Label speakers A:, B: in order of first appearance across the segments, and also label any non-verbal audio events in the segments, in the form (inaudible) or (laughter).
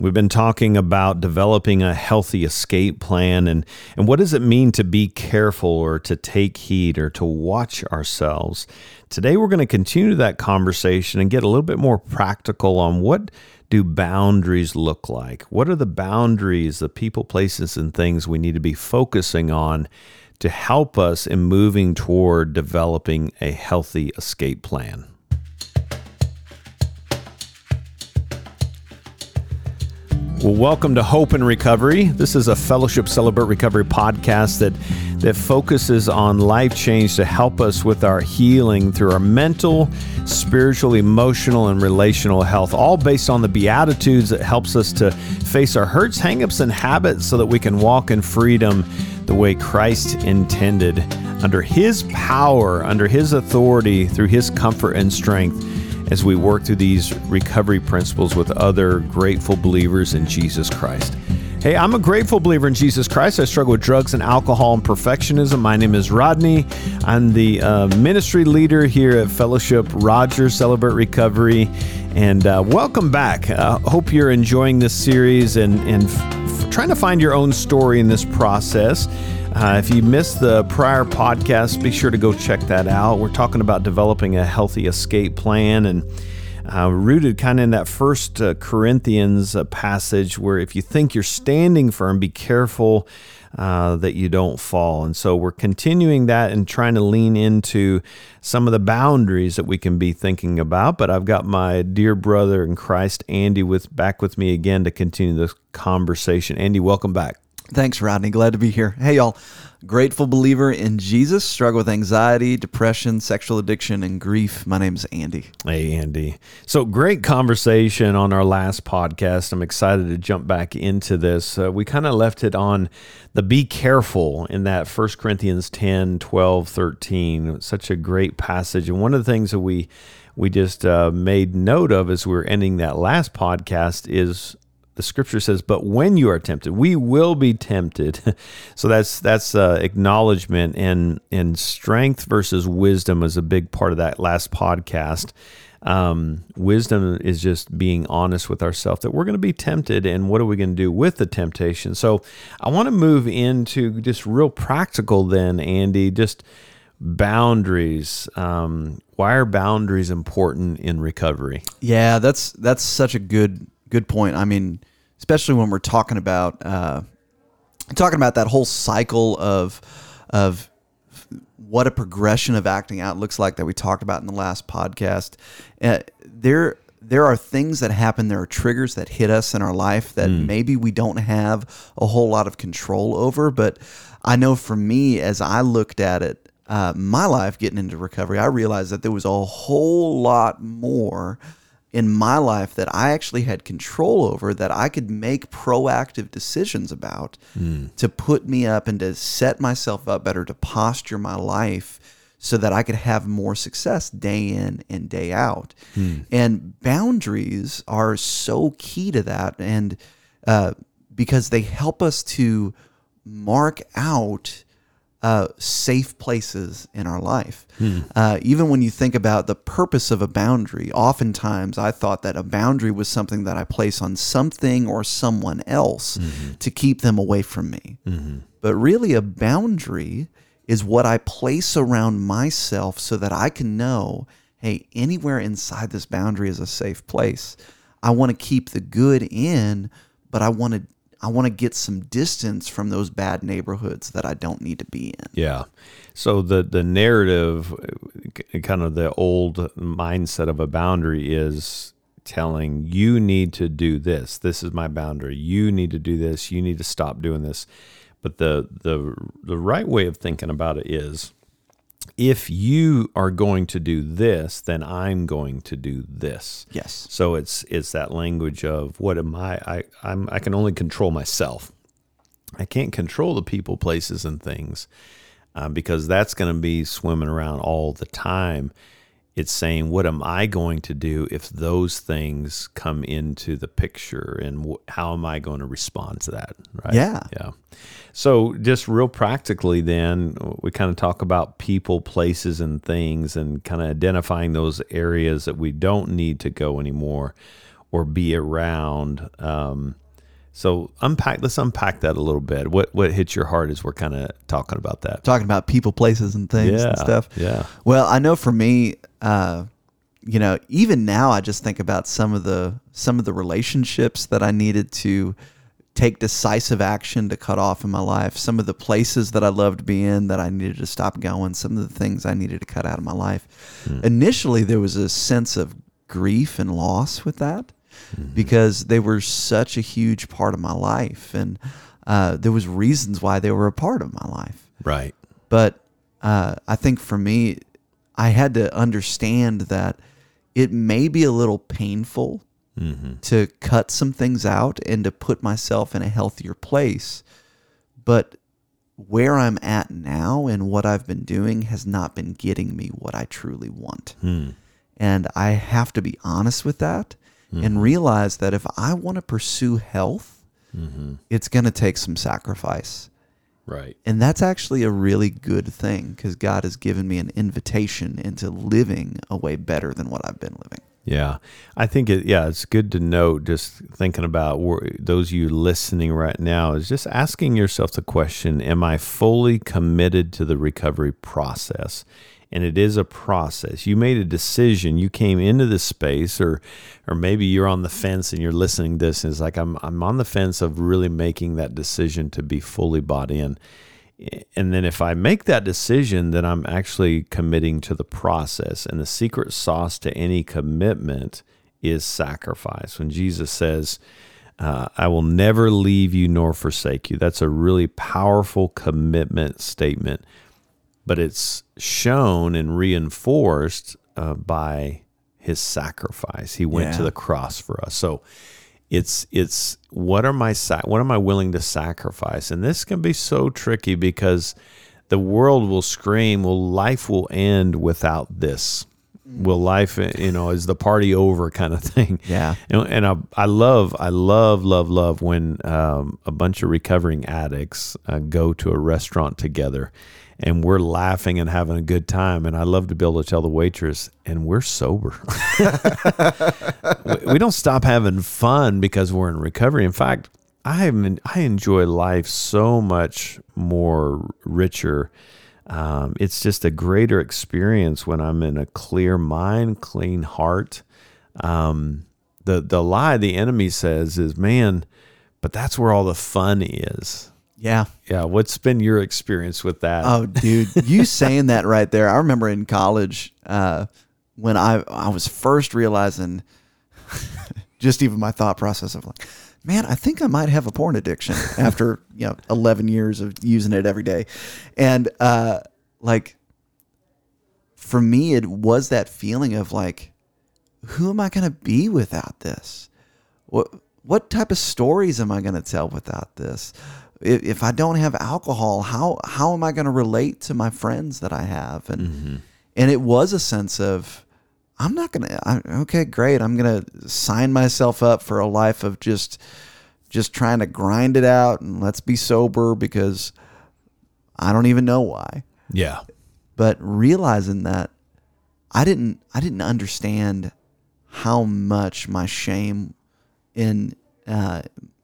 A: We've been talking about developing a healthy escape plan and, and what does it mean to be careful or to take heed or to watch ourselves. Today, we're going to continue that conversation and get a little bit more practical on what do boundaries look like? What are the boundaries, the people, places, and things we need to be focusing on to help us in moving toward developing a healthy escape plan? Well, welcome to Hope and Recovery. This is a Fellowship Celebrate Recovery podcast that that focuses on life change to help us with our healing through our mental, spiritual, emotional, and relational health, all based on the beatitudes that helps us to face our hurts, hangups, and habits so that we can walk in freedom the way Christ intended, under his power, under his authority, through his comfort and strength as we work through these recovery principles with other grateful believers in Jesus Christ. Hey, I'm a grateful believer in Jesus Christ. I struggle with drugs and alcohol and perfectionism. My name is Rodney. I'm the uh, ministry leader here at Fellowship Rogers Celebrate Recovery. And uh, welcome back. Uh, hope you're enjoying this series and, and f- trying to find your own story in this process. Uh, if you missed the prior podcast, be sure to go check that out. We're talking about developing a healthy escape plan and uh, rooted kind of in that first uh, Corinthians uh, passage where if you think you're standing firm, be careful uh, that you don't fall. And so we're continuing that and trying to lean into some of the boundaries that we can be thinking about. But I've got my dear brother in Christ, Andy, with back with me again to continue this conversation. Andy, welcome back.
B: Thanks, Rodney. Glad to be here. Hey, y'all. Grateful believer in Jesus, struggle with anxiety, depression, sexual addiction, and grief. My name's Andy.
A: Hey, Andy. So, great conversation on our last podcast. I'm excited to jump back into this. Uh, we kind of left it on the be careful in that 1 Corinthians 10, 12, 13. Such a great passage. And one of the things that we we just uh, made note of as we are ending that last podcast is the scripture says, "But when you are tempted, we will be tempted." (laughs) so that's that's uh, acknowledgement and and strength versus wisdom is a big part of that last podcast. Um, wisdom is just being honest with ourselves that we're going to be tempted, and what are we going to do with the temptation? So I want to move into just real practical, then, Andy. Just boundaries. Um, why are boundaries important in recovery?
B: Yeah, that's that's such a good good point. I mean, especially when we're talking about uh, talking about that whole cycle of of what a progression of acting out looks like that we talked about in the last podcast. Uh, there there are things that happen. There are triggers that hit us in our life that mm. maybe we don't have a whole lot of control over. But I know for me, as I looked at it, uh, my life getting into recovery, I realized that there was a whole lot more in my life that I actually had control over that I could make proactive decisions about mm. to put me up and to set myself up better to posture my life so that I could have more success day in and day out. Mm. And boundaries are so key to that and uh, because they help us to mark out uh, safe places in our life. Hmm. Uh, even when you think about the purpose of a boundary, oftentimes I thought that a boundary was something that I place on something or someone else mm-hmm. to keep them away from me. Mm-hmm. But really, a boundary is what I place around myself so that I can know hey, anywhere inside this boundary is a safe place. I want to keep the good in, but I want to I want to get some distance from those bad neighborhoods that I don't need to be in.
A: Yeah. So the the narrative, kind of the old mindset of a boundary is telling you need to do this. This is my boundary. You need to do this. You need to stop doing this. But the the the right way of thinking about it is if you are going to do this, then I'm going to do this.
B: Yes.
A: So it's it's that language of what am I? I I'm I can only control myself. I can't control the people, places, and things uh, because that's going to be swimming around all the time it's saying what am i going to do if those things come into the picture and wh- how am i going to respond to that
B: right yeah
A: yeah so just real practically then we kind of talk about people places and things and kind of identifying those areas that we don't need to go anymore or be around. Um, so unpack. Let's unpack that a little bit. What what hits your heart as we're kind of talking about that?
B: Talking about people, places, and things
A: Yeah,
B: and stuff.
A: yeah.
B: Well, I know for me, uh, you know, even now, I just think about some of the some of the relationships that I needed to take decisive action to cut off in my life. Some of the places that I loved being that I needed to stop going. Some of the things I needed to cut out of my life. Initially, there was a sense of grief and loss with that because they were such a huge part of my life, and uh, there was reasons why they were a part of my life.
A: Right.
B: But uh, I think for me, I had to understand that it may be a little painful mm-hmm. to cut some things out and to put myself in a healthier place. But where I'm at now and what I've been doing has not been getting me what I truly want. Hmm. And I have to be honest with that and mm-hmm. realize that if I want to pursue health, mm-hmm. it's going to take some sacrifice.
A: Right.
B: And that's actually a really good thing because God has given me an invitation into living a way better than what I've been living.
A: Yeah, I think it. Yeah, it's good to note. Just thinking about where, those of you listening right now is just asking yourself the question: Am I fully committed to the recovery process? And it is a process. You made a decision. You came into this space, or, or maybe you're on the fence and you're listening to this, and it's like I'm, I'm on the fence of really making that decision to be fully bought in and then if I make that decision, then I'm actually committing to the process. And the secret sauce to any commitment is sacrifice. When Jesus says, uh, I will never leave you nor forsake you, that's a really powerful commitment statement. But it's shown and reinforced uh, by his sacrifice. He went to the cross for us. So it's it's what are my what am I willing to sacrifice? And this can be so tricky because the world will scream, "Well, life will end without this." Will life, you know, is the party over (laughs) kind of thing?
B: Yeah.
A: and, and I, I love, I love, love, love when um, a bunch of recovering addicts uh, go to a restaurant together, and we're laughing and having a good time. And I love to be able to tell the waitress, and we're sober. (laughs) we, don't stop having fun because we're in recovery. In fact, I am, I enjoy life so much more richer. Um, it's just a greater experience when I'm in a clear mind, clean heart. Um, the the lie the enemy says is, man, but that's where all the fun is.
B: Yeah.
A: Yeah, what's been your experience with that?
B: Oh, dude, you (laughs) saying that right there. I remember in college uh, when I I was first realizing (laughs) just even my thought process of like, man, I think I might have a porn addiction (laughs) after you know 11 years of using it every day, and uh, like for me, it was that feeling of like, who am I going to be without this? What what type of stories am I going to tell without this? If, if I don't have alcohol, how how am I going to relate to my friends that I have? And and it was a sense of I'm not going to. Okay, great. I'm going to sign myself up for a life of just just trying to grind it out and let's be sober because I don't even know why
A: yeah,
B: but realizing that I didn't I didn't understand how much my shame in uh,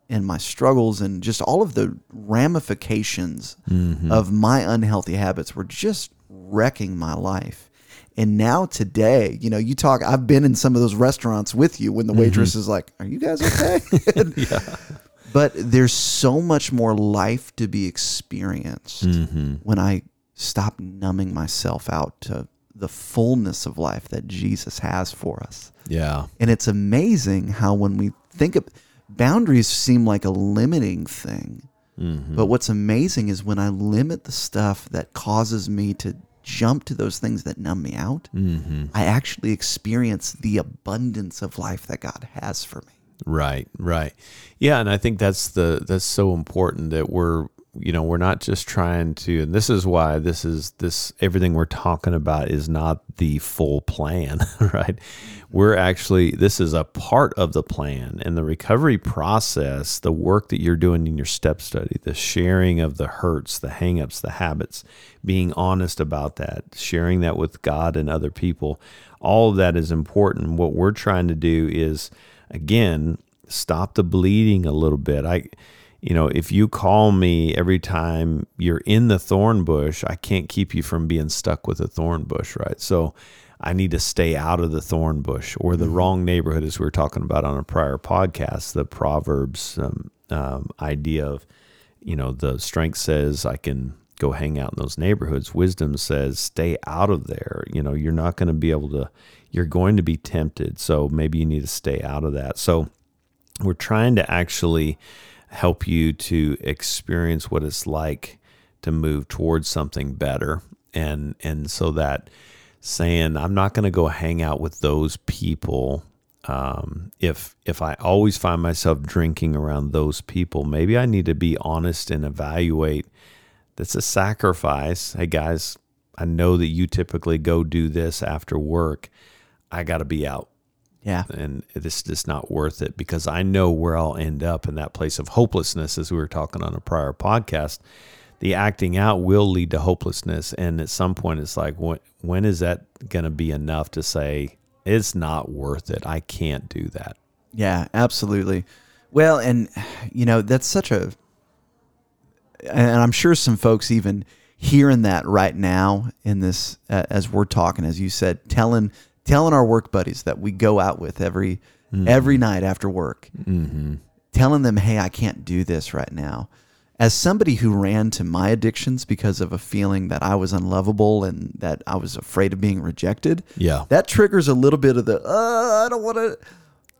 B: in my struggles and just all of the ramifications mm-hmm. of my unhealthy habits were just wrecking my life. And now today, you know, you talk. I've been in some of those restaurants with you when the mm-hmm. waitress is like, "Are you guys okay?" (laughs) (laughs) But there's so much more life to be experienced mm-hmm. when I stop numbing myself out to the fullness of life that Jesus has for us.
A: yeah,
B: And it's amazing how when we think of boundaries seem like a limiting thing. Mm-hmm. But what's amazing is when I limit the stuff that causes me to jump to those things that numb me out, mm-hmm. I actually experience the abundance of life that God has for me.
A: Right, right. Yeah, and I think that's the that's so important that we're you know, we're not just trying to and this is why this is this everything we're talking about is not the full plan, (laughs) right? We're actually this is a part of the plan and the recovery process, the work that you're doing in your step study, the sharing of the hurts, the hangups, the habits, being honest about that, sharing that with God and other people, all of that is important. What we're trying to do is again, stop the bleeding a little bit. I, you know, if you call me every time you're in the thorn bush, I can't keep you from being stuck with a thorn bush, right? So I need to stay out of the thorn bush or the mm-hmm. wrong neighborhood, as we were talking about on a prior podcast, the Proverbs um, um, idea of, you know, the strength says I can go hang out in those neighborhoods. Wisdom says stay out of there. You know, you're not going to be able to, you're going to be tempted. So maybe you need to stay out of that. So we're trying to actually help you to experience what it's like to move towards something better. And, and so that saying, I'm not going to go hang out with those people um, if if I always find myself drinking around those people, maybe I need to be honest and evaluate that's a sacrifice. Hey guys, I know that you typically go do this after work. I got to be out.
B: Yeah.
A: And it's just not worth it because I know where I'll end up in that place of hopelessness, as we were talking on a prior podcast. The acting out will lead to hopelessness. And at some point, it's like, when, when is that going to be enough to say, it's not worth it? I can't do that.
B: Yeah, absolutely. Well, and, you know, that's such a and I'm sure some folks even hearing that right now in this uh, as we're talking, as you said, telling telling our work buddies that we go out with every mm-hmm. every night after work, mm-hmm. telling them, "Hey, I can't do this right now." As somebody who ran to my addictions because of a feeling that I was unlovable and that I was afraid of being rejected,
A: yeah,
B: that triggers a little bit of the uh, I don't want to.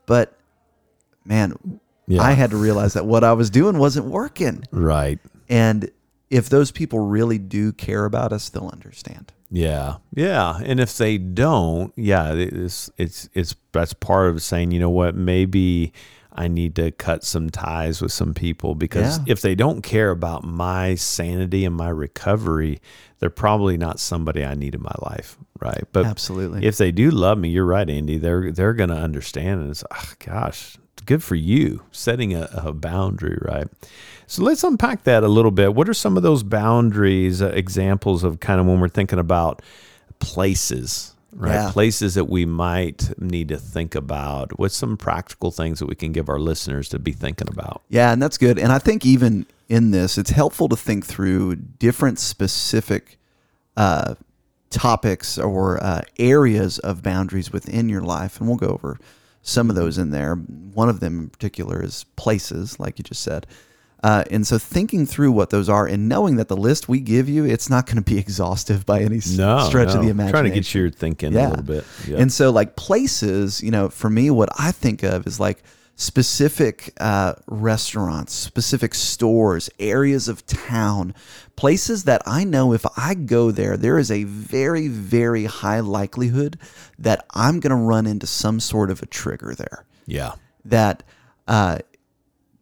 B: But man, yeah. I had to realize that what I was doing wasn't working.
A: Right.
B: And if those people really do care about us, they'll understand.
A: Yeah, yeah, and if they don't, yeah, it's it's it's that's part of saying, you know what, maybe I need to cut some ties with some people because yeah. if they don't care about my sanity and my recovery, they're probably not somebody I need in my life, right?
B: But absolutely,
A: if they do love me, you're right, Andy. They're they're going to understand, and it's oh, gosh, good for you setting a, a, boundary, right? So let's unpack that a little bit. What are some of those boundaries, uh, examples of kind of when we're thinking about places, right? Yeah. Places that we might need to think about. What's some practical things that we can give our listeners to be thinking about?
B: Yeah, and that's good. And I think even in this, it's helpful to think through different specific uh, topics or uh, areas of boundaries within your life. And we'll go over some of those in there. One of them in particular is places, like you just said. Uh, and so thinking through what those are and knowing that the list we give you, it's not going to be (laughs) exhaustive by any no, stretch no. of the imagination.
A: Trying to get your thinking yeah. a little bit.
B: And so like places, you know, for me, what I think of is like specific uh, restaurants, specific stores, areas of town, places that I know if I go there, there is a very, very high likelihood that I'm going to run into some sort of a trigger there.
A: Yeah.
B: That, uh,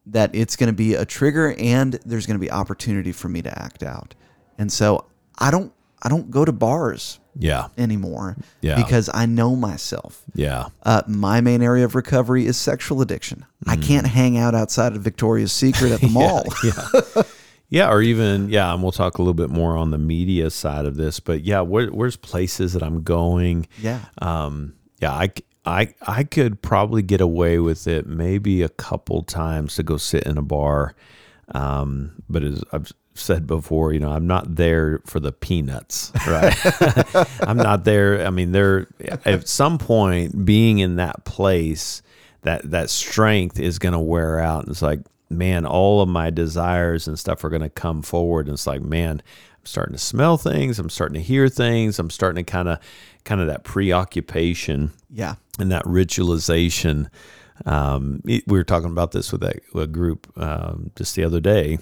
B: that it's going to be a trigger and there's going to be opportunity for me to act out. And so I don't I don't go to bars
A: yeah
B: anymore
A: yeah.
B: because I know myself.
A: Yeah.
B: Uh, my main area of recovery is sexual addiction. Mm. I can't hang out outside of Victoria's Secret at (laughs) the mall.
A: yeah. yeah. yeah. or even yeah, and we'll talk a little bit more on the media side of this, but yeah, where, where's places that I'm going?
B: Yeah.
A: Um, yeah, I, I I could probably get away with it maybe a couple times to go sit in a bar. Um, but as I've said before, you know, I'm not there for the peanuts, right? (laughs) I'm not there. I mean, there at some point being in that place, that that strength is going to wear out. And it's like, man, all of my desires and stuff are going to come forward. And it's like, man, I'm starting to smell things. I'm starting to hear things. I'm starting to kind of, kind of that preoccupation.
B: Yeah.
A: And that ritualization. Um, we were talking about this with a, a group um, just the other day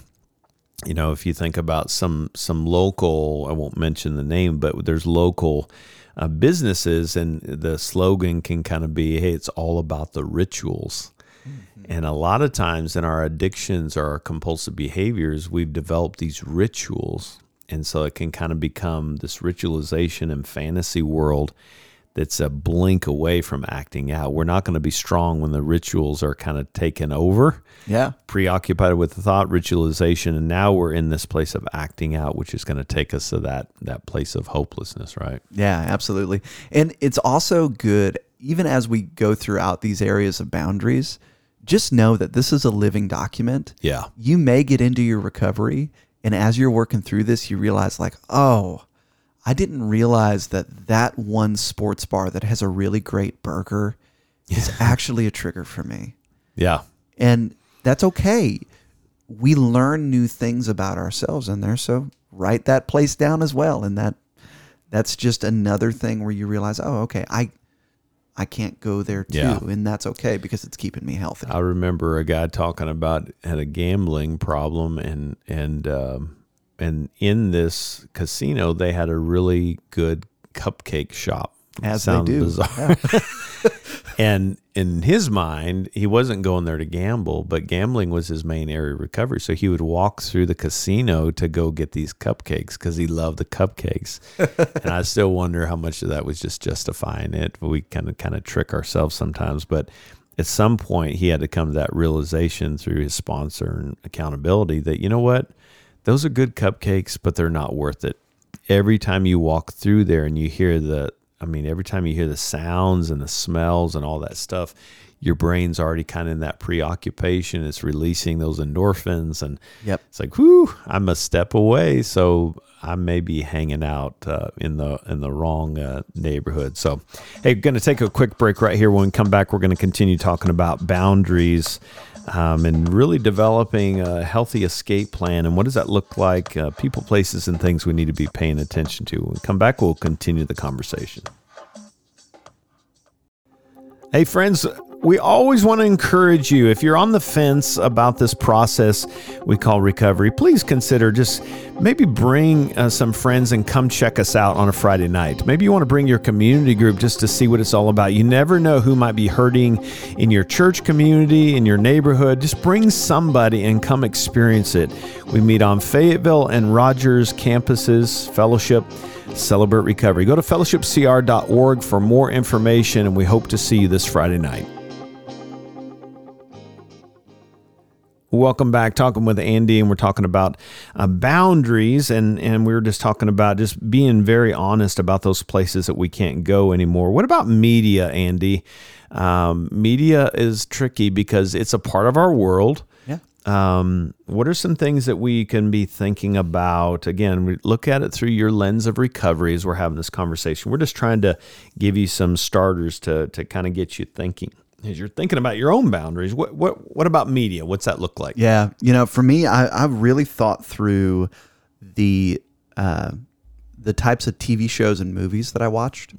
A: you know, if you think about some some local, I won't mention the name, but there's local uh, businesses, and the slogan can kind of be, "Hey, it's all about the rituals." Mm-hmm. And a lot of times in our addictions or our compulsive behaviors, we've developed these rituals, and so it can kind of become this ritualization and fantasy world that's a blink away from acting out. We're not going to be strong when the rituals are kind of taken over.
B: Yeah.
A: Preoccupied with the thought ritualization and now we're in this place of acting out which is going to take us to that that place of hopelessness, right?
B: Yeah, absolutely. And it's also good even as we go throughout these areas of boundaries, just know that this is a living document.
A: Yeah.
B: You may get into your recovery and as you're working through this you realize like, "Oh, I didn't realize that that one sports bar that has a really great burger is actually a trigger for me.
A: Yeah.
B: And that's okay. We learn new things about ourselves in there, so write that place down as well. And that that's just another thing where you realize, oh, okay, I I can't go there too,
A: Yeah.
B: and that's okay because it's keeping me healthy.
A: I remember a guy talking about had a gambling problem and and um, and in this casino they had a really good cupcake shop.
B: As they do.
A: bizarre. (laughs) (laughs) and in his mind, he wasn't going there to gamble, but gambling was his main area of recovery. So he would walk through the casino to go get these cupcakes because he loved the cupcakes. (laughs) and I still wonder how much of that was just justifying it. We kind of kind of trick ourselves sometimes, but at some point he had to come to that realization through his sponsor and accountability that you know what those are good cupcakes but they're not worth it. Every time you walk through there and you hear the i mean every time you hear the sounds and the smells and all that stuff your brain's already kind of in that preoccupation. It's releasing those endorphins and
B: Yep.
A: it's like whoo i'm a step away. So i may be hanging out uh, in the in the wrong uh, neighborhood. So hey going to take a quick break right here. When we come back we're going to continue talking about boundaries um, and really developing a healthy escape plan. And what does that look like? Uh, people places and things we need to be paying attention to. When we come back we'll continue the conversation. Hey, friends, we always want to encourage you. If you're on the fence about this process we call recovery, please consider just maybe bring uh, some friends and come check us out on a Friday night. Maybe you want to bring your community group just to see what it's all about. You never know who might be hurting in your church community, in your neighborhood. Just bring somebody and come experience it. We meet on Fayetteville and Rogers campuses, fellowship. Celebrate Recovery. Go to fellowshipcr.org for more information, and we hope to see you this Friday night. Welcome back. Talking with Andy, and we're talking about uh, boundaries, and and we were just talking about just being very honest about those places that we can't go anymore. What about media, Andy? Um, media is tricky because it's a part of our world.
B: Yeah.
A: Um, what are some things that we can be thinking about? Again, we look at it through your lens of recovery as we're having this conversation. We're just trying to give you some starters to to kind of get you thinking as you're thinking about your own boundaries. What what what about media? What's that look like?
B: Yeah, you know, for me, I, I've really thought through the uh, the types of TV shows and movies that I watched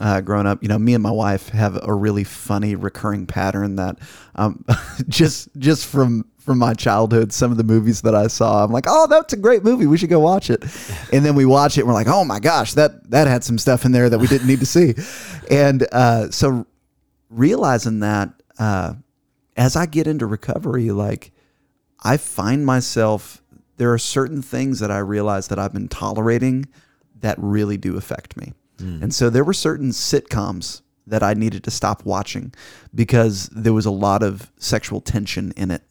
B: uh, growing up. You know, me and my wife have a really funny recurring pattern that um, (laughs) just just from from my childhood, some of the movies that I saw, I'm like, oh, that's a great movie. We should go watch it. (laughs) And then we watch it, and we're like, oh my gosh, that that had some stuff in there that we didn't need to see. And uh, so realizing that uh, as I get into recovery, like I find myself there are certain things that I realize that I've been tolerating that really do affect me. And so there were certain sitcoms that I needed to stop watching because there was a lot of sexual tension in it.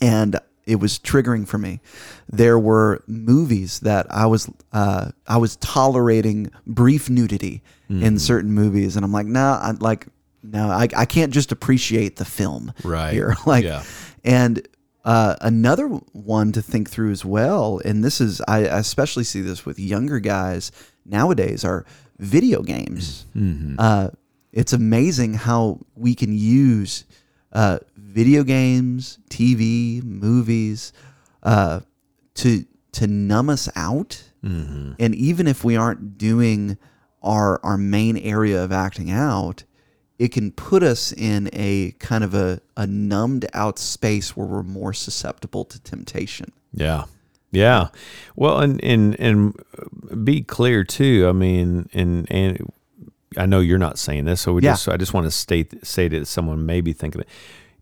B: And it was triggering for me. There were movies that I was uh, I was tolerating brief nudity in certain movies, and I'm like, nah, I like no, I, I can't just appreciate the film
A: Right.
B: here. (laughs) Like,
A: Yeah.
B: and uh, another one to think through as well, and this is I I especially see this with younger guys nowadays are video games. Uh, it's amazing how we can use uh, video games, TV, movies uh, to to numb us out. And even if we aren't doing our our main area of acting out, it can put us in a kind of a, a numbed out space where we're more susceptible to temptation.
A: Yeah. Yeah. Well, and and and be clear too. I mean, and and I know you're not saying this, so we
B: Yeah.
A: just I just want to state say that someone may be thinking it.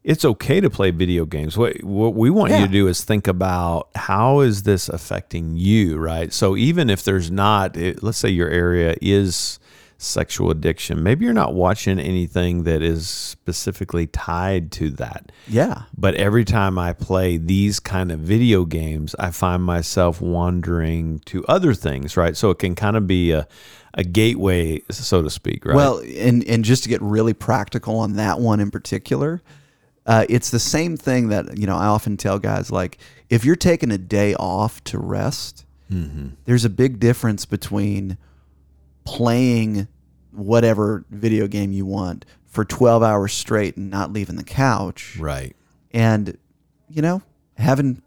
A: It's okay to play video games. What what we want you to do is think about how is this affecting you, right? So even if there's not, let's say your area is sexual addiction. Maybe you're not watching anything that is specifically tied to that.
B: Yeah.
A: But every time I play these kind of video games, I find myself wandering to other things, right? So it can kind of be a, a gateway, so to speak, right?
B: Well, and and just to get really practical on that one in particular, uh, it's the same thing that you know I often tell guys like if you're taking a day off to rest, there's a big difference between playing whatever video game you want for 12 hours straight and not leaving the couch
A: right.
B: and you know having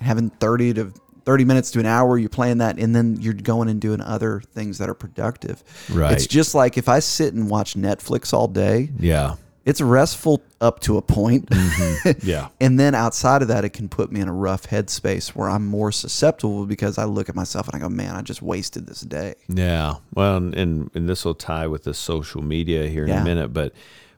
B: having 30 to 30 minutes to an hour you're playing that and then you're going and doing other things that are productive
A: Right.
B: it's just like if i sit and watch netflix all day
A: Yeah.
B: It's restful up to a point mm-hmm.
A: Yeah. (laughs)
B: and then outside of that it can put me in a rough headspace where i'm more susceptible because i look at myself and i go man i just wasted this day
A: Yeah. Well, and and this will tie with the social media here in
B: Yeah.
A: a minute, but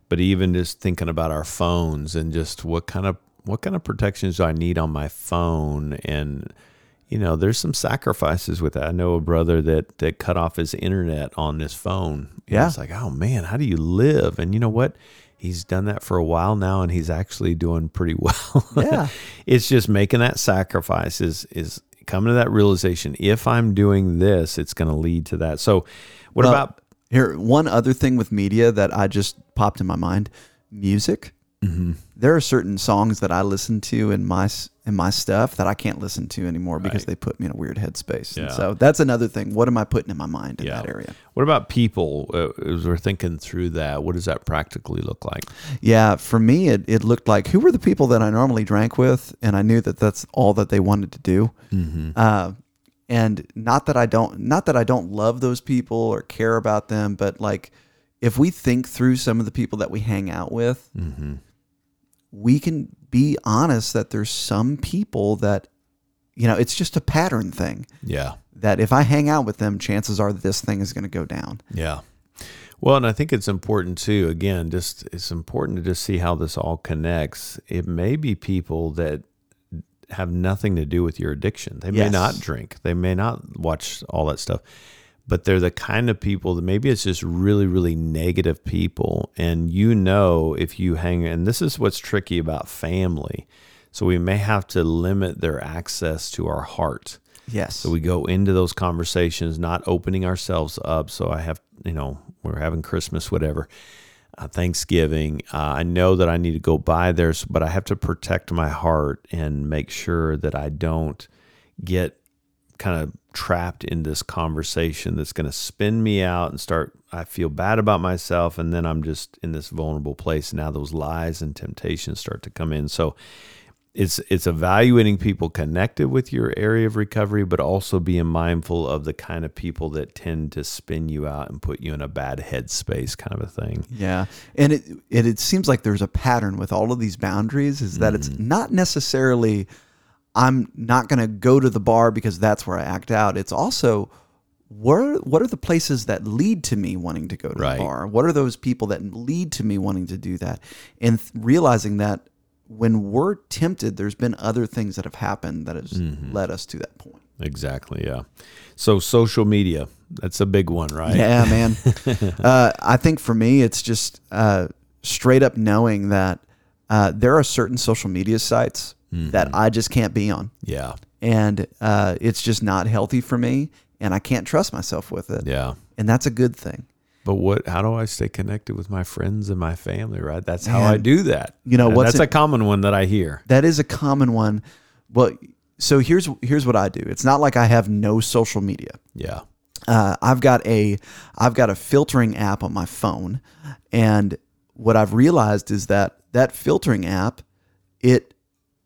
A: but even just thinking about our phones and just what kind of what kind of protections do I need on my phone and you know, there's some sacrifices with that. I know a brother that that cut off his internet on this phone.
B: Yeah.
A: It's like, oh man, how do you live? And you know what? He's done that for a while now and he's actually doing pretty (laughs) well.
B: Yeah. (laughs)
A: it's just making that sacrifice is is coming to that realization if I'm doing this, it's going to lead to that. So, what
B: Well,
A: about
B: here one other thing with media that i just popped in my mind music
A: Mm-hmm.
B: there are certain songs that i listen to in my in my stuff that i can't listen to anymore because
A: Right.
B: they put me in a weird headspace and so that's another thing what am i putting in my mind in
A: Yeah.
B: that area
A: what about people? Uh, as we're thinking through that, what does that practically look like?
B: yeah for me it, it looked like who were the people that i normally drank with and i knew that that's all that they wanted to do
A: Mm-hmm.
B: uh, and not that i don't not that i don't love those people or care about them but like if we think through some of the people that we hang out with
A: Mm-hmm.
B: We can be honest that there's some people that you know it's just a pattern thing
A: Yeah,
B: that if i hang out with them chances are this thing is going to go down
A: yeah. Well, and I think it's important too. Again, just it's important to just see how this all connects. It may be people that have nothing to do with your addiction. They may
B: Yes.
A: not drink. They may not watch all that stuff. But they're the kind of people that maybe it's just really, really negative people. And you know, if you hang, and this is what's tricky about family. So we may have to limit their access to our heart.
B: yes
A: So we go into those conversations, not opening ourselves up. So I have, you know, we're having Christmas, whatever, uh, Thanksgiving. Uh, I know that I need to go by there, but I have to protect my heart and make sure that I don't get kind of trapped in this conversation that's going to spin me out and start. I feel bad about myself, and then I'm just in this vulnerable place. Now those lies and temptations start to come in. So it's it's evaluating people connected with your area of recovery, but also being mindful of the kind of people that tend to spin you out and put you in a bad headspace, kind of a thing.
B: Yeah, and it, it it seems like there's a pattern with all of these boundaries. Is that it's mm. not necessarily I'm not going to go to the bar because that's where I act out. It's also where what are the places that lead to me wanting to go to
A: Right.
B: the bar? What are those people that lead to me wanting to do that? And th- realizing that when we're tempted, there's been other things that have happened that has led us to that point.
A: Exactly. Yeah. So social media, that's a big one, right?
B: Yeah, (laughs) man. uh, I think for me, it's just uh, straight up knowing that uh, there are certain social media sites that I just can't be on,
A: Yeah.
B: and uh, it's just not healthy for me, and I can't trust myself with it,
A: Yeah.
B: and that's a good thing.
A: But what? How do I stay connected with my friends and my family? Right. That's how
B: Man.
A: I do that.
B: You know,
A: And
B: what's
A: that's
B: it-
A: a common one that I hear.
B: That is a common one. Well, so here's here's what I do. It's not like I have no social media.
A: Yeah.
B: uh, I've got a I've got a filtering app on my phone, and what I've realized is that that filtering app it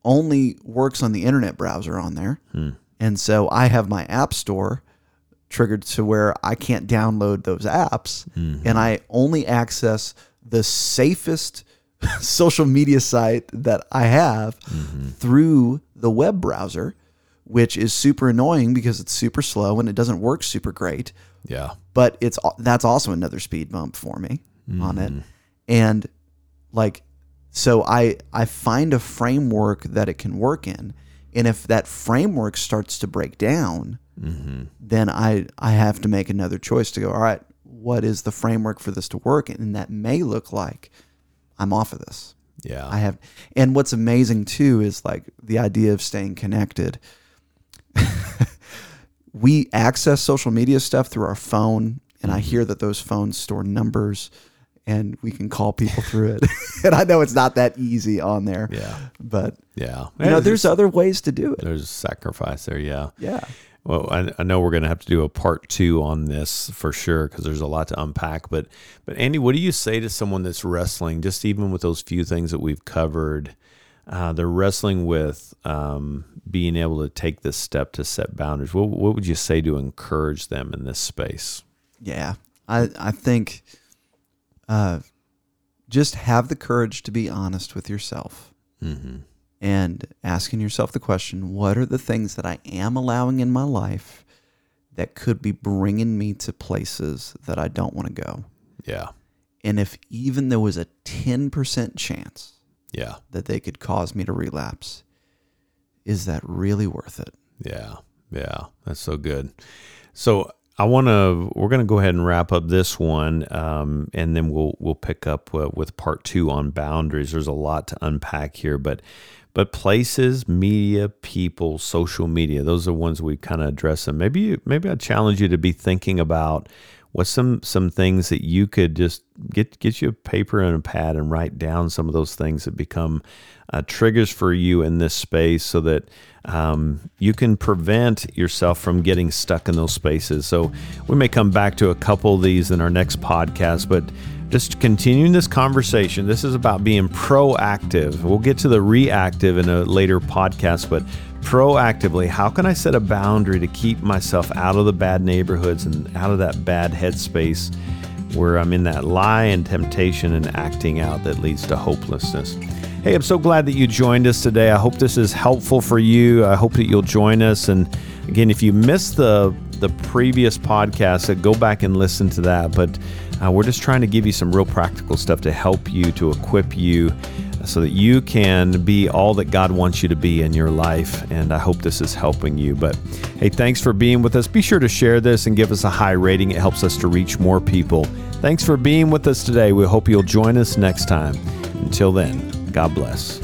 B: only works on the internet browser on there, hmm. and so I have my app store triggered to where I can't download those apps, mm-hmm. and I only access the safest (laughs) social media site that I have mm-hmm. through the web browser, which is super annoying because it's super slow and it doesn't work super great.
A: Yeah.
B: But it's that's also another speed bump for me on it, mm-hmm. and like so I I find a framework that it can work in, and if that framework starts to break down, mm-hmm. then I I have to make another choice to go. All right, what is the framework for this to work, and that may look like I'm off of this.
A: Yeah.
B: I have, and what's amazing too is like the idea of staying connected. (laughs) we access social media stuff through our phone, and I mm-hmm. hear that those phones store numbers, and we can call people through it. (laughs) and I know it's not that easy on there,
A: yeah.
B: but
A: Yeah.
B: you know, there's other ways to do it.
A: there's sacrifice there. Yeah.
B: Yeah,
A: Well, I, I know we're going to have to do a part two on this for sure because there's a lot to unpack. But, but Andy, what do you say to someone that's wrestling, just even with those few things that we've covered? Uh, they're wrestling with um, being able to take this step to set boundaries. What, what would you say to encourage them in this space?
B: yeah. I I think, uh, just have the courage to be honest with yourself.
A: Mm-hmm.
B: and asking yourself the question what are the things that I am allowing in my life that could be bringing me to places that I don't want to go?
A: Yeah.
B: And if even there was a 10% chance
A: Yeah.
B: that they could cause me to relapse, is that really worth it?
A: Yeah, yeah, that's so good. So I want to. We're going to go ahead and wrap up this one, um, and then we'll we'll pick up uh, with part two on boundaries. There's a lot to unpack here, but but places, media, people, social media. Those are ones we kind of address. And maybe maybe I challenge you to be thinking about what's some some things that you could just get get you a paper and a pad and write down some of those things that become uh, triggers for you in this space so that um, you can prevent yourself from getting stuck in those spaces. So we may come back to a couple of these in our next podcast, but just continuing this conversation. This is about being proactive. We'll get to the reactive in a later podcast, but proactively, how can I set a boundary to keep myself out of the bad neighborhoods and out of that bad headspace where I'm in that lie and temptation and acting out that leads to hopelessness? Hey, I'm so glad that you joined us today. I hope this is helpful for you. I hope that you'll join us. And again, if you missed the the previous podcast, uh, go back and listen to that. But uh, we're just trying to give you some real practical stuff to help you, to equip you, so that you can be all that God wants you to be in your life. And I hope this is helping you. But hey, thanks for being with us. Be sure to share this and give us a high rating. It helps us to reach more people. Thanks for being with us today. We hope you'll join us next time. Until then, God bless.